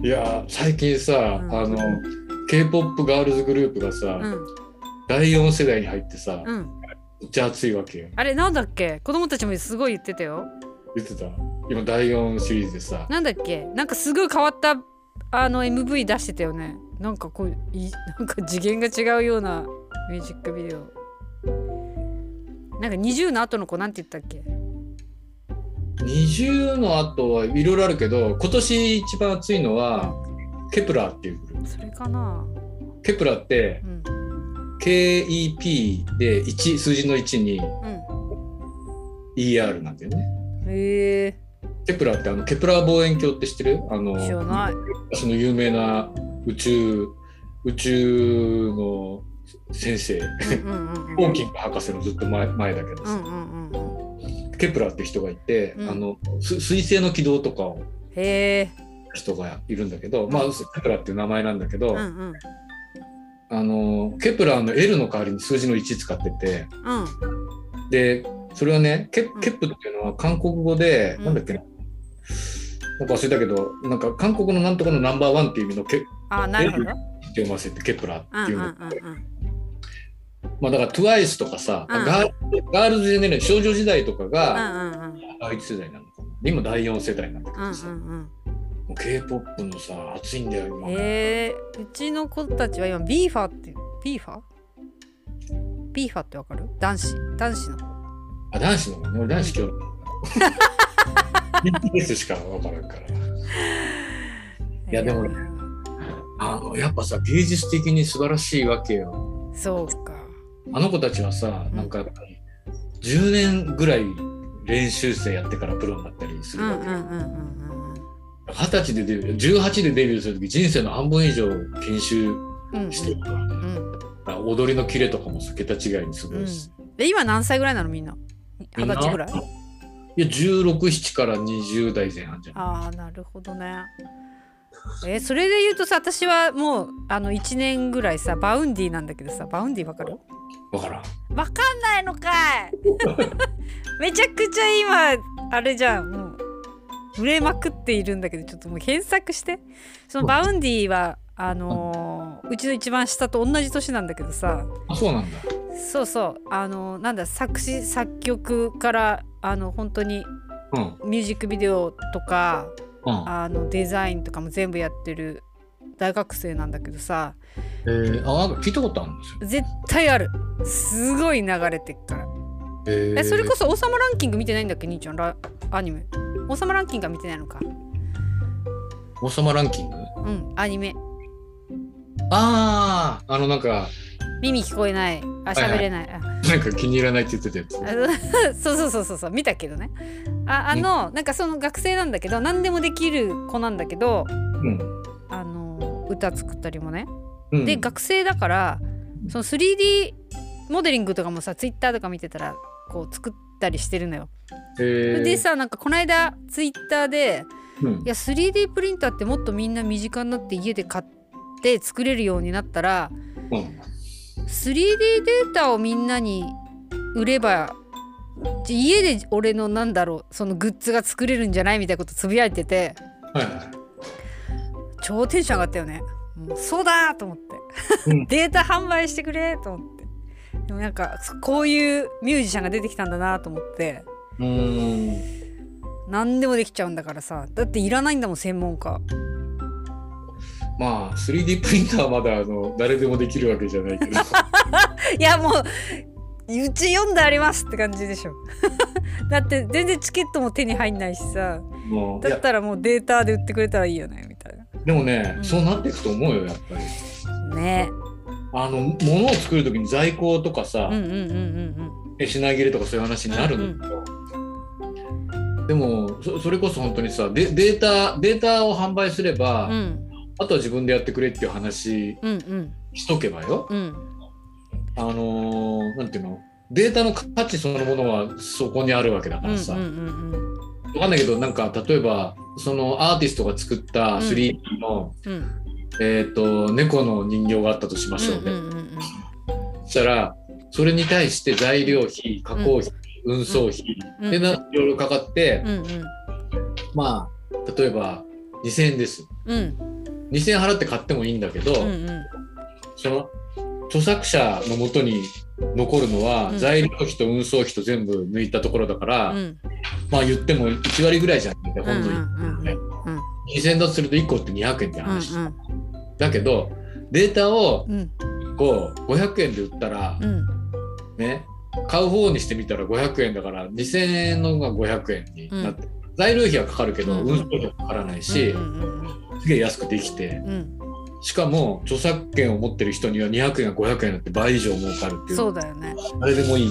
いや最近さ、うん。あの K-POP ガールズグループがさ、うん。第4世代に入ってさ、うん。めっちゃ熱いわけよ。あれなんだっけ？子供たちもすごい言ってたよ。言ってた？今第4シリーズでさ。なんだっけ？なんかすごい変わったあの MV 出してたよね。なんかこういなんか次元が違うようなミュージックビデオ。なんか20の後の子なんて言ったっけ？20の後はいろいろあるけど今年一番熱いのは、ケプラーっていうグループ。それかな？ケプラーってうん。KEP で1数字の1にう ER なんだよね。んへえケプラーってあのケプラー望遠鏡って知ってる？あの知らない。その有名な宇宙宇宙の先生。うんうん ーキング博士のずっと前前だけどさ、うんうんうんうんケプラーって人がいて、うん。あのす彗星の軌道とかを人がいるんだけど、まあケプラーっていう名前なんだけど、うんうん。あのケプラーの L の代わりに数字の1使っててうん。でそれはねケん。ケプっていうのは韓国語で、うん。なんだっけな。なんか忘れたけどなんか韓国のなんとかのナンバーワンっていう意味のケあなるほど。って読ませてケプラーっていうの、うんうんうんまあだから TWICE とかさ、うん。ガー Girls' Generation 少女時代とかうがんうんうん。第一世代なのかな今第4世代なんだけうんうんどさ、うん。もう K-POP のさ熱いんだよ今、へえ。うちの子たちは今ビーファってビーファビーファってわかる？男子。男子の方。あ男子の方ね。俺男子興味 BTS しか分からんから。いやでもねあのやっぱさ芸術的に素晴らしいわけよ。そうかあの子たちはさうんなんかやっぱり10年ぐらい練習生やってからプロになったりすうんうんるわけ。二十歳でデビュー18でデビューする時人生の半分以上研修うんうんしてるから。ね、うん。踊りのキレとかもさ桁違いにすごいし、で今何歳ぐらいなの？みんな？二十歳ぐらい？いや167から20代前半じゃない。ああなるほどね。えそれで言うとさ私はもうあの1年ぐらいさ Vaundy なんだけどさ Vaundy わかる？わからん。わかんないのかい。めちゃくちゃ今あれじゃん。もう売れまくっているんだけどちょっともう検索して。その Vaundy はあのーうちの一番下と同じ年なんだけどさ。あそうなんだ。そうそう。あのーなんだ作詞作曲からあの本当にうん。ミュージックビデオとかうん。あのデザインとかも全部やってる大学生なんだけどさ。えー、あ聞いたことあるんですよ。絶対ある。すごい流れてっから。ええそれこそ王様ランキング見てないんだっけ？兄ちゃん。ラアニメ。王様ランキングは見てないのか？王様ランキング？うんアニメ。あああのなんか耳聞こえない。あ喋れない、あ。なんか気に入らないって言ってたやつ。あ そうそうそうそうそう。見たけどね。ああの、なんかその学生なんだけど何でもできる子なんだけどうん、歌作ったりもね、うん、で学生だからその 3D モデリングとかもさツイッターとか見てたらこう作ったりしてるのよ。えー、でさなんかこの間ツイッターでうん。いや 3D プリンターってもっとみんな身近になって家で買って作れるようになったらうん。3D データをみんなに売ればじ家で俺のなんだろうそのグッズが作れるんじゃないみたいなことつぶやいてて。はいはい超テンション上がったよね。もうそうだと思って、うん。データ販売してくれと思って。でもなんかこういうミュージシャンが出てきたんだなと思って。うーん。何でもできちゃうんだからさ。だっていらないんだもん専門家。まあ 3D プリンターはまだあの誰でもできるわけじゃないけど。いやもううち読んでありますって感じでしょ。だって全然チケットも手に入んないしさ。だったらもうデータで売ってくれたらいいよねみたいでもね、うん。そうなっていくと思うよやっぱり。なね。あの物を作る時に在庫とかさ、品切れとかそういう話になるんだけど、でもそそれこそ本当にさデデータデータを販売すれば、うん。うんあとは自分でやってくれっていう話うんうん。しとけばよ、うん。あのーなんていうの？データの価値そのものはそこにあるわけだからさ、うんうんうん。わかんないけどなんか例えばそのアーティストが作ったうん。3D の、うん。えー、と猫の人形があったとしましょうね、うんうんうんそしたらそれに対して材料費加工費、運送費、うん。でないろいろかかって、うんうん。まあ例えば2000円です。うん。2000円払って買ってもいいんだけど、うんうん。その著作者のもとに残るのは、うん。材料費と運送費と全部抜いたところだから、うんまあ言っても1割ぐらいじゃんねうん本当に、うん。ねうん2000円だとすると1個って200円って話、うんだけどデータをうん。1個500円で売ったら、うん。ね買う方にしてみたら500円だから2000円のが500円になって、材料費はかかるけど、うん運送費はかからないし、うんうんすげえ安くできて。うんうんしかも著作権を持ってる人には200円が500円になって倍以上儲かるっていう。そうだよね。誰でもいい。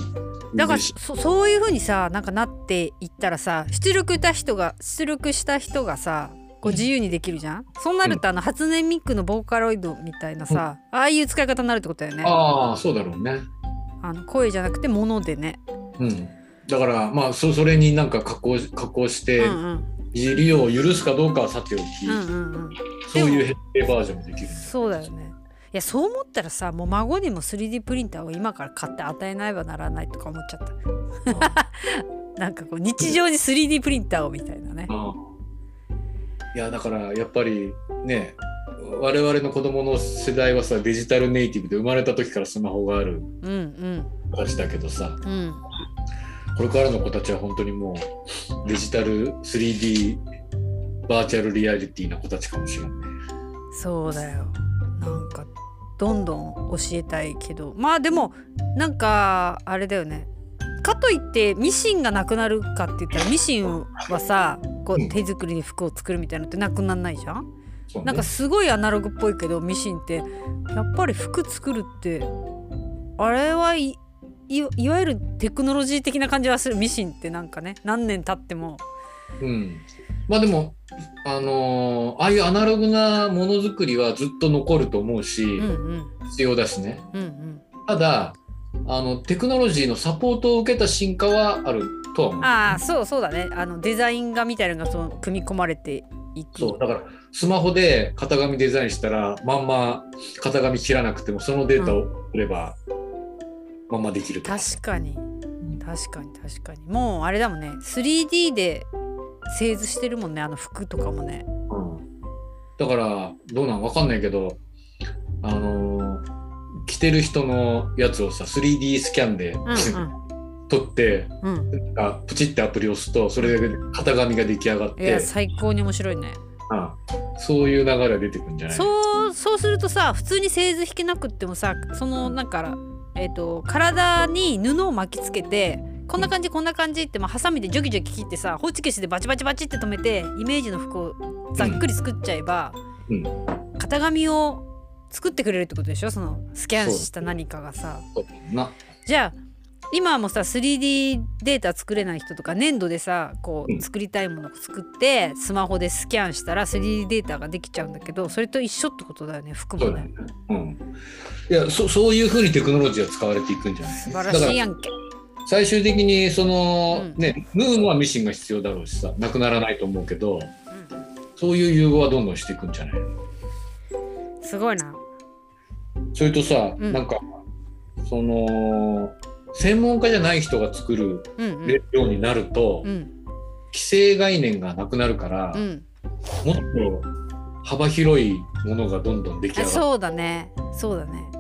だからそそういうふうにさなんかなっていったらさ出力した人が出力した人がさこう自由にできるじゃん、そうなるとあの初音ミックのボーカロイドみたいなさ、ああいう使い方になるってことだよね。ああそうだろうね。あの声じゃなくて物でね、うん。だからまあそそれになんか加工加工してうんうん利用を許すかどうかはさておき、うんうんうん。そういう変形バージョンもできるそうだよね。いやそう思ったらさもう孫にも 3D プリンターを今から買って与えないばならないとか思っちゃった。なんかこう日常に 3D プリンターをみたいなね。いやだからやっぱりね我々の子供の世代はさデジタルネイティブで生まれた時からスマホがあるうんうん。形だけどさうんこれからの子たちは本当にもうデジタル 3D バーチャルリアリティな子たちかもしれないね。そうだよ。なんかどんどん教えたいけど。まあでもなんかあれだよね。かといってミシンがなくなるかって言ったらミシンはさこう手作りで服を作るみたいなのってなくなんないじゃん？ね。なんかすごいアナログっぽいけどミシンってやっぱり服作るってあれはいいいわゆるテクノロジー的な感じはする。ミシンってなんかね。何年経っても。うん、まあでも、あのーああいうアナログなものづくりはずっと残ると思うし、うんうん。必要だしね。うんうん。ただあのテクノロジーのサポートを受けた進化はあるとは思う。ああそうそうだね。あのデザイン画みたいなのがその組み込まれていく。そうだからスマホで型紙デザインしたらまんま型紙切らなくてもそのデータを送れば、まんまできると。か。確かに。確かに確かに。もうあれだもんね。3D で製図してるもんね。あの服とかもね。うん。だからどうなんわかんないけどあのー着てる人のやつをさ 3D スキャンで、うん撮ってうん。うんなんかプチってアプリを押すとそれで型紙が出来上がっいてや最高に面白いね。うん。そういう流れが出てくるんじゃない？そうそうするとさ普通に製図引けなくってもさそのなんかえっ、と体に布を巻きつけてこんな感じこんな感じって、まあ、ハサミでジョキジョキ切ってさホチキスでバチバチバチって止めてイメージの服をざっくり作っちゃえば、うん。型紙を作ってくれるってことでしょ？そのスキャンした何かがさ。じゃあ今はもうさ 3D データ作れない人とか粘土でさこううん。作りたいものを作ってスマホでスキャンしたら 3D データができちゃうんだけどそれと一緒ってことだよね服もね。そうん。いやそそういうふうにテクノロジーは使われていくんじゃない？素晴らしいやんけ。最終的にその、うん。ね縫うのはミシンが必要だろうしさなくならないと思うけどうん。そういう融合はどんどんしていくんじゃない？すごいな。それとさ、うん。なんかその専門家じゃない人が作るうんうん。ようになると、うん。規制概念がなくなるから、うん。もっと幅広いものがどんどん出来上あがる。そうだね。そうだね